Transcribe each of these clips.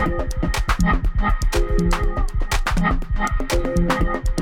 Thank you.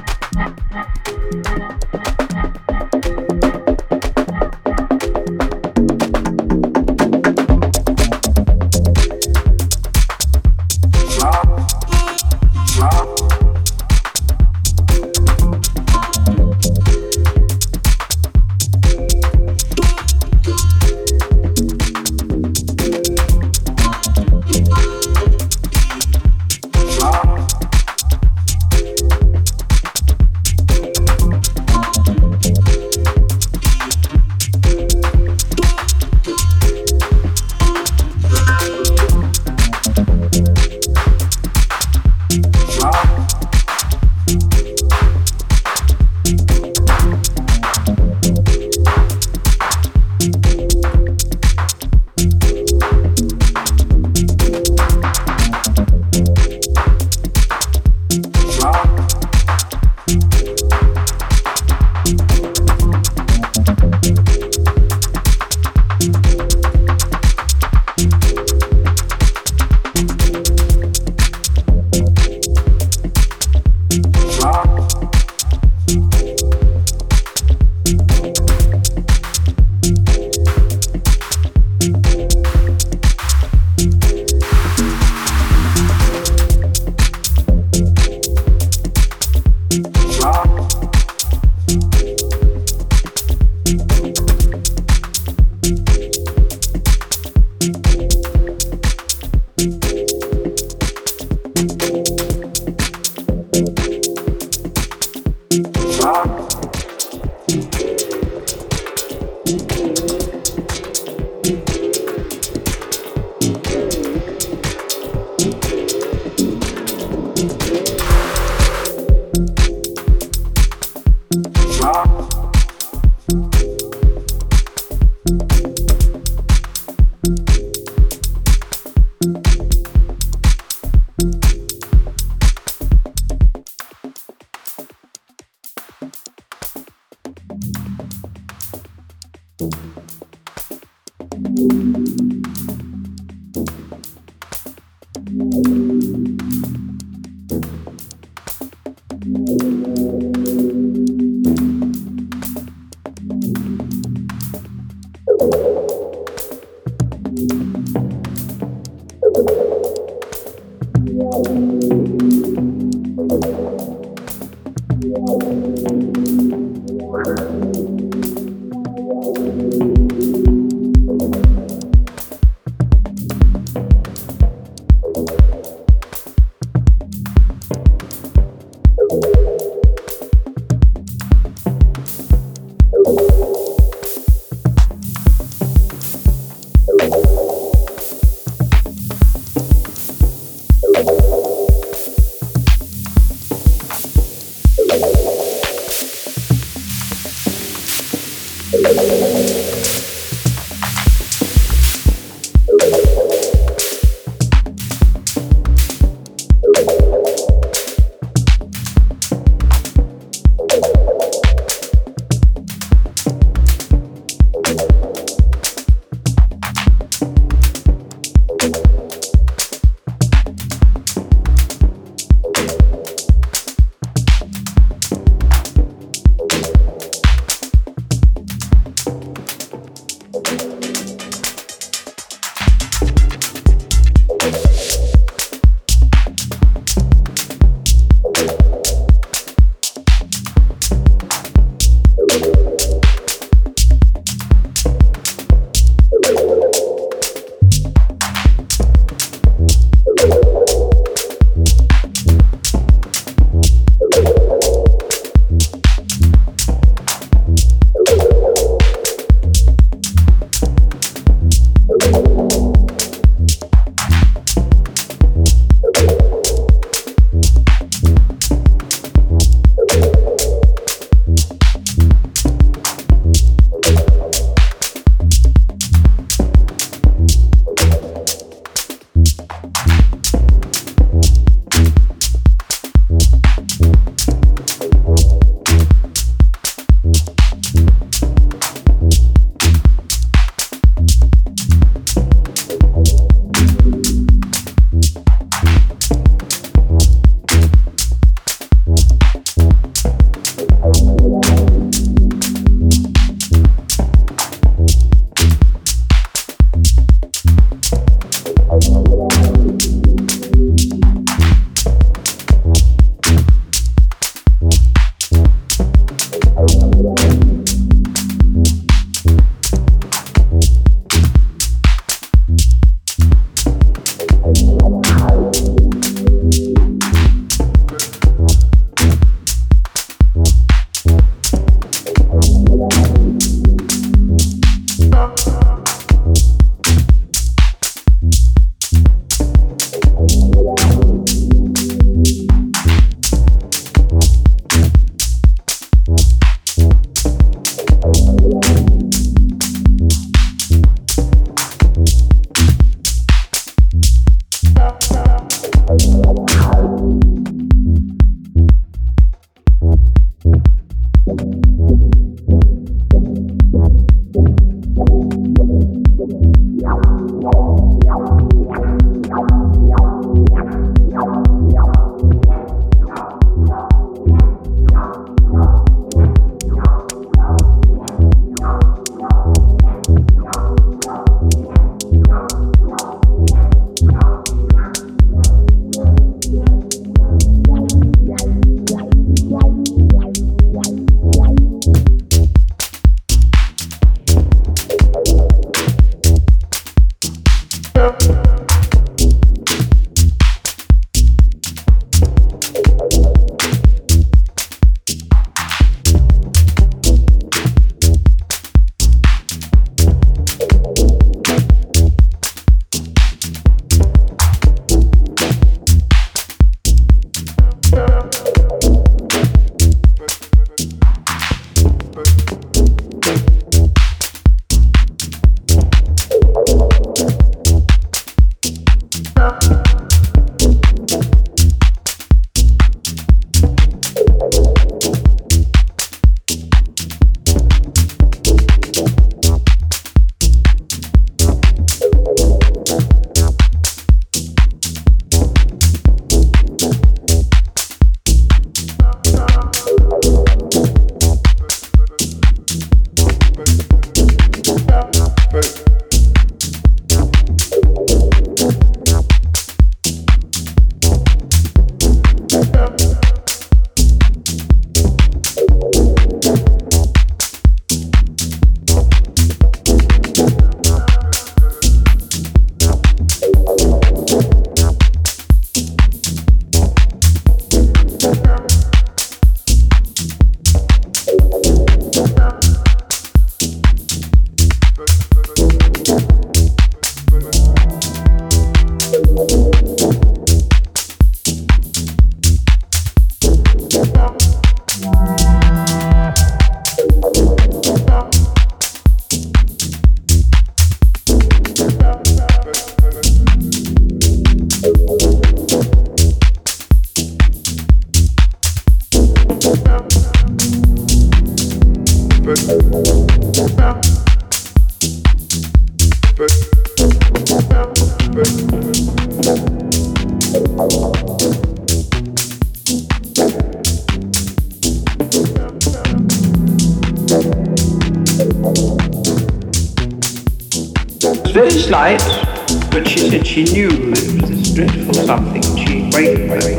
Very slight, but she said she knew it was this dreadful something. She waited, wait, wait,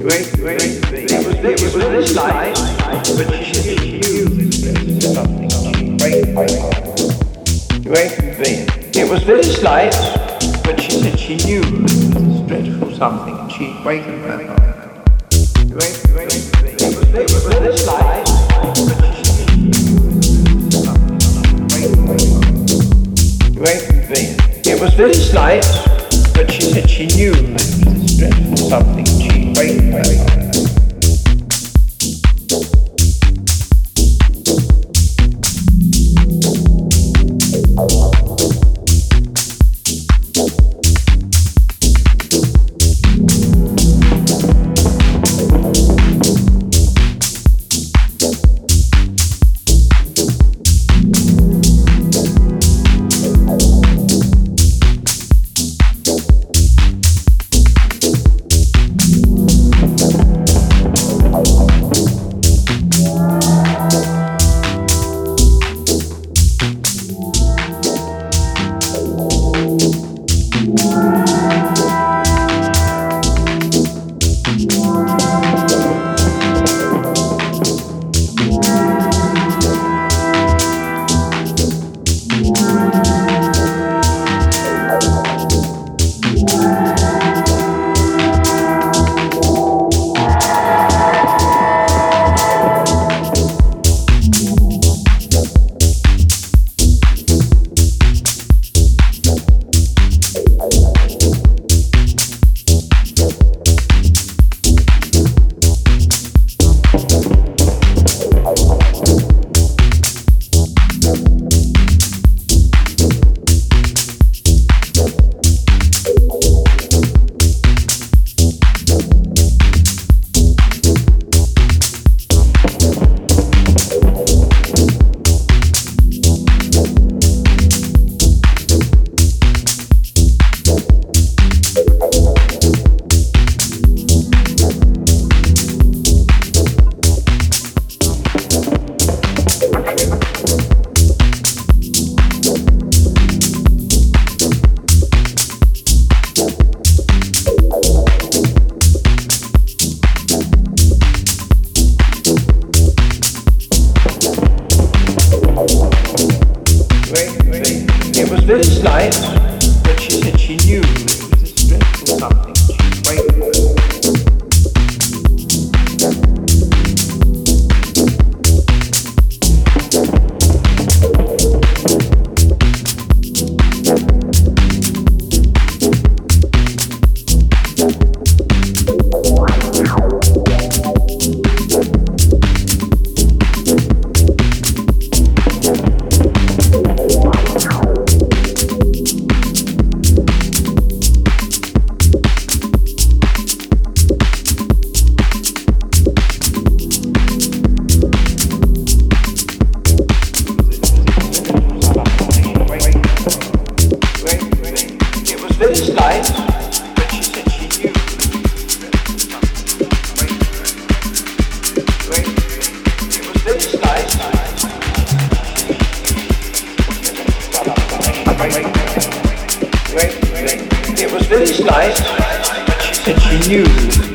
wait. It was, it was very slight, but she said she knew this dreadful something. She waited, wait, wait. It was very slight, but she said she knew it was this dreadful something. She waited, wait, wait. It was, it was very slight, It was very slight, but she said she knew it was dreadful something. She waited. live its life, it's new.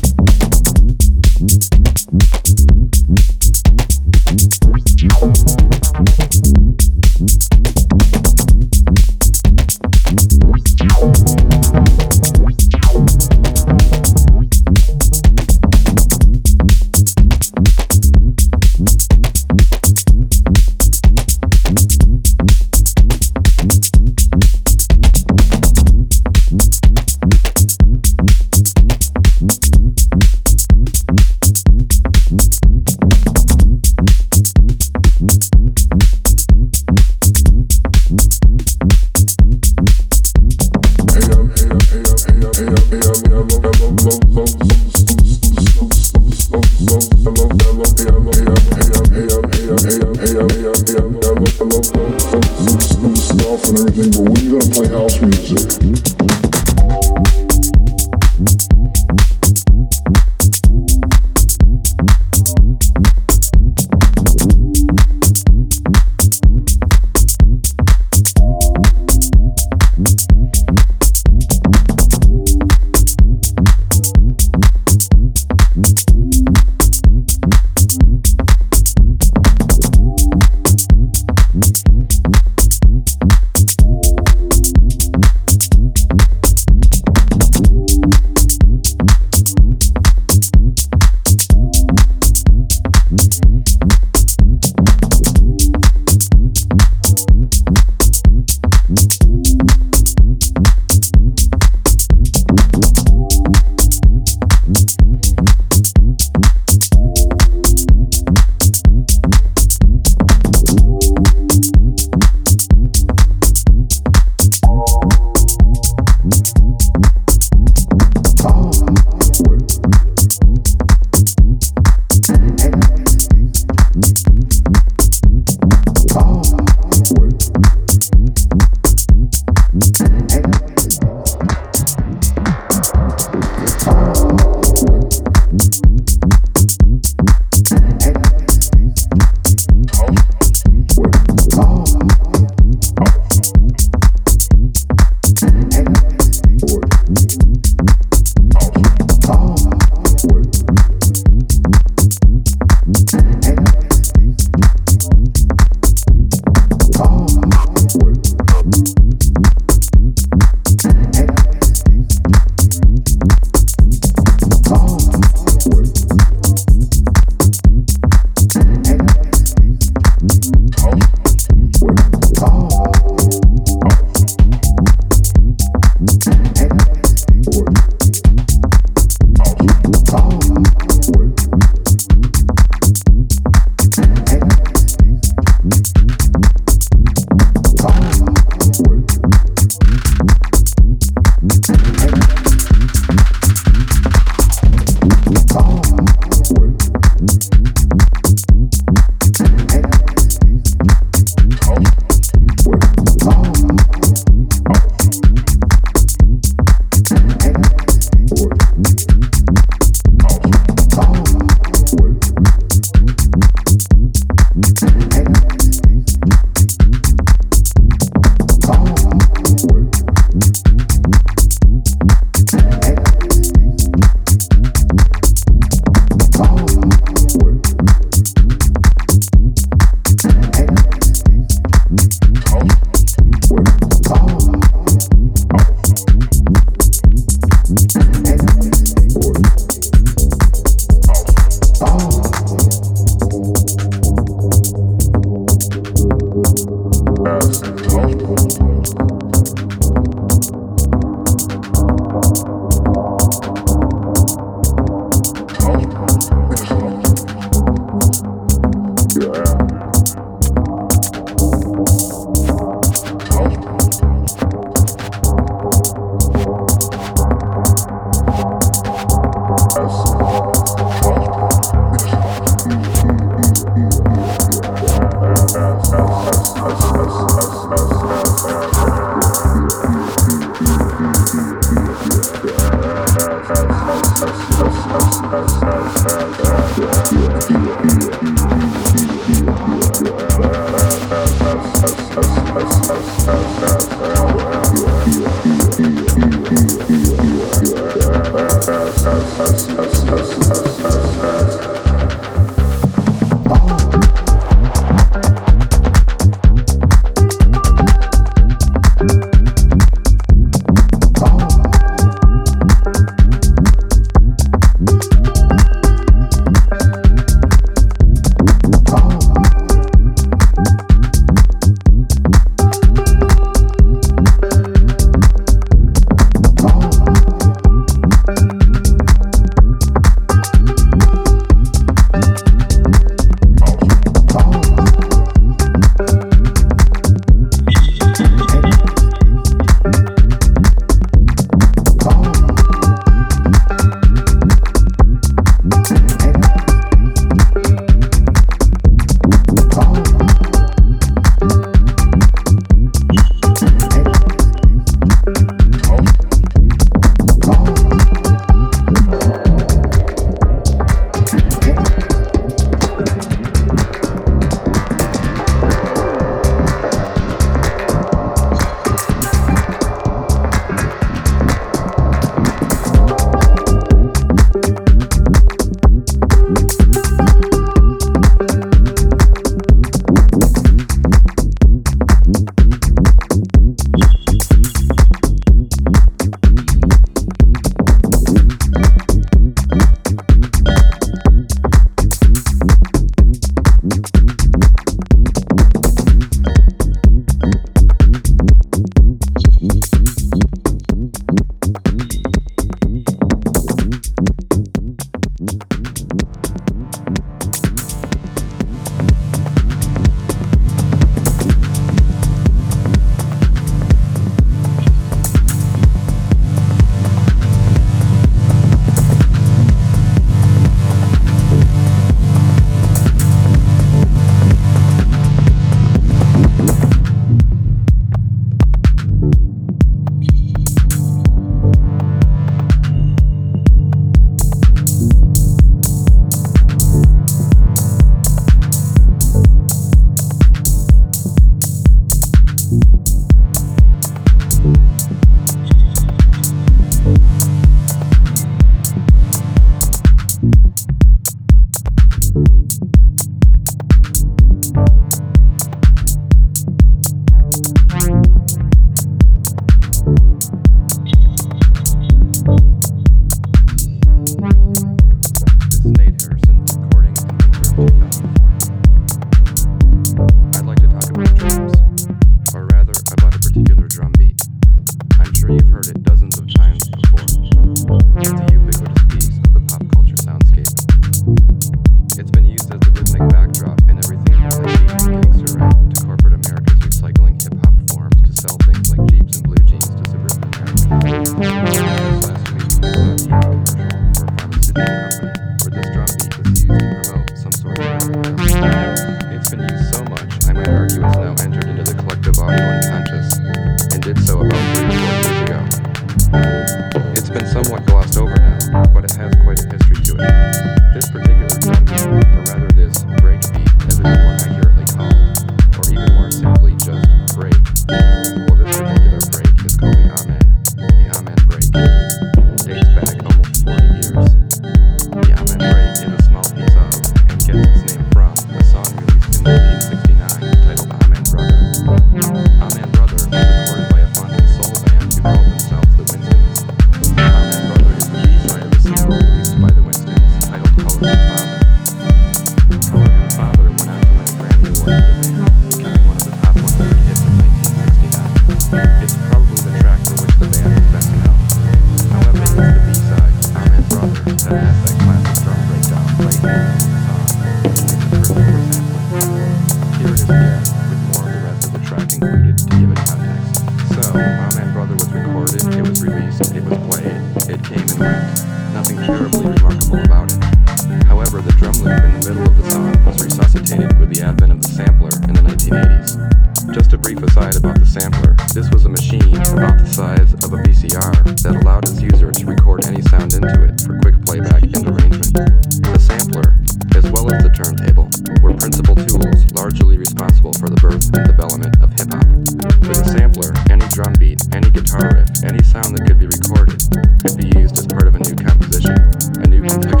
A new composition, a new